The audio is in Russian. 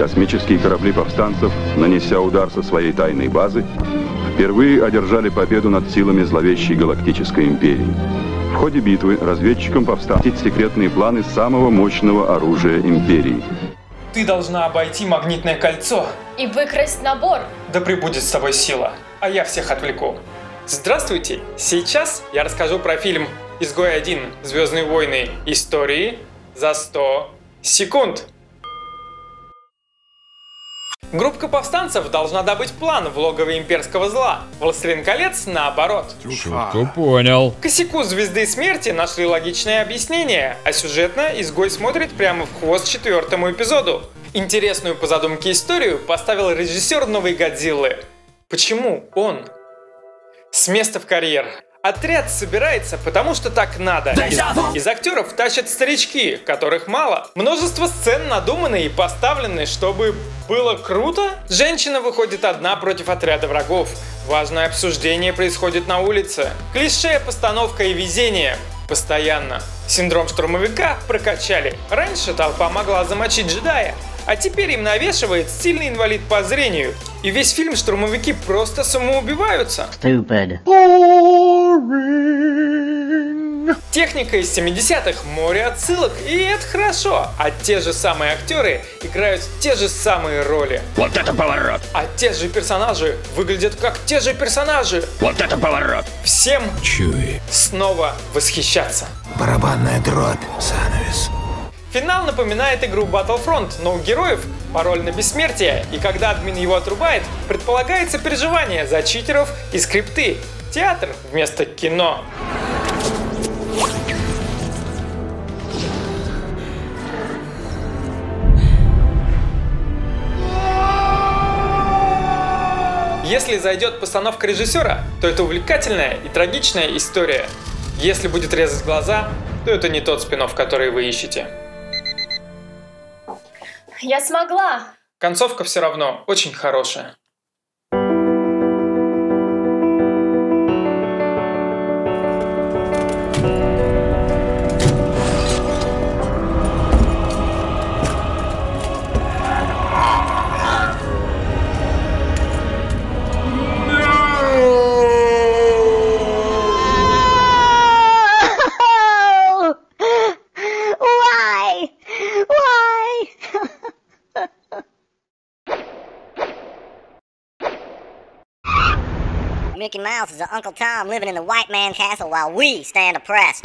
Космические корабли повстанцев, нанеся удар со своей тайной базы, впервые одержали победу над силами зловещей галактической империи. В ходе битвы разведчикам повстанцев секретные планы самого мощного оружия империи. Ты должна обойти магнитное кольцо. И выкрасть набор. Да прибудет с тобой сила, а я всех отвлеку. Здравствуйте! Сейчас я расскажу про фильм «Изгой 1. Звездные войны. Истории за 100 секунд». Группа повстанцев должна добыть план в логове имперского зла. Властелин колец наоборот. Шутку понял. Косяку Звезды Смерти нашли логичное объяснение, а сюжетно изгой смотрит прямо в хвост четвертому эпизоду. Интересную по задумке историю поставил режиссер новой Годзиллы. Почему он? С места в карьер. Отряд собирается, потому что так надо. Из, из актеров тащат старички, которых мало. Множество сцен надуманы и поставлены, чтобы было круто. Женщина выходит одна против отряда врагов. Важное обсуждение происходит на улице. Клише, постановка и везение. Постоянно. Синдром штурмовика прокачали. Раньше толпа могла замочить джедая, а теперь им навешивает сильный инвалид по зрению. И весь фильм штурмовики просто самоубиваются. Stupid. Техника из 70-х, море отсылок, и это хорошо. А те же самые актеры играют те же самые роли. Вот это поворот! А те же персонажи выглядят как те же персонажи. Вот это поворот! Всем Чуй. снова восхищаться. Барабанная дробь, занавес. Финал напоминает игру Battlefront, но у героев пароль на бессмертие, и когда админ его отрубает, предполагается переживание за читеров и скрипты. Театр вместо кино. Если зайдет постановка режиссера, то это увлекательная и трагичная история. Если будет резать глаза, то это не тот спин который вы ищете. Я смогла. Концовка все равно очень хорошая. Mickey Mouse is an Uncle Tom living in the white man castle while we stand oppressed.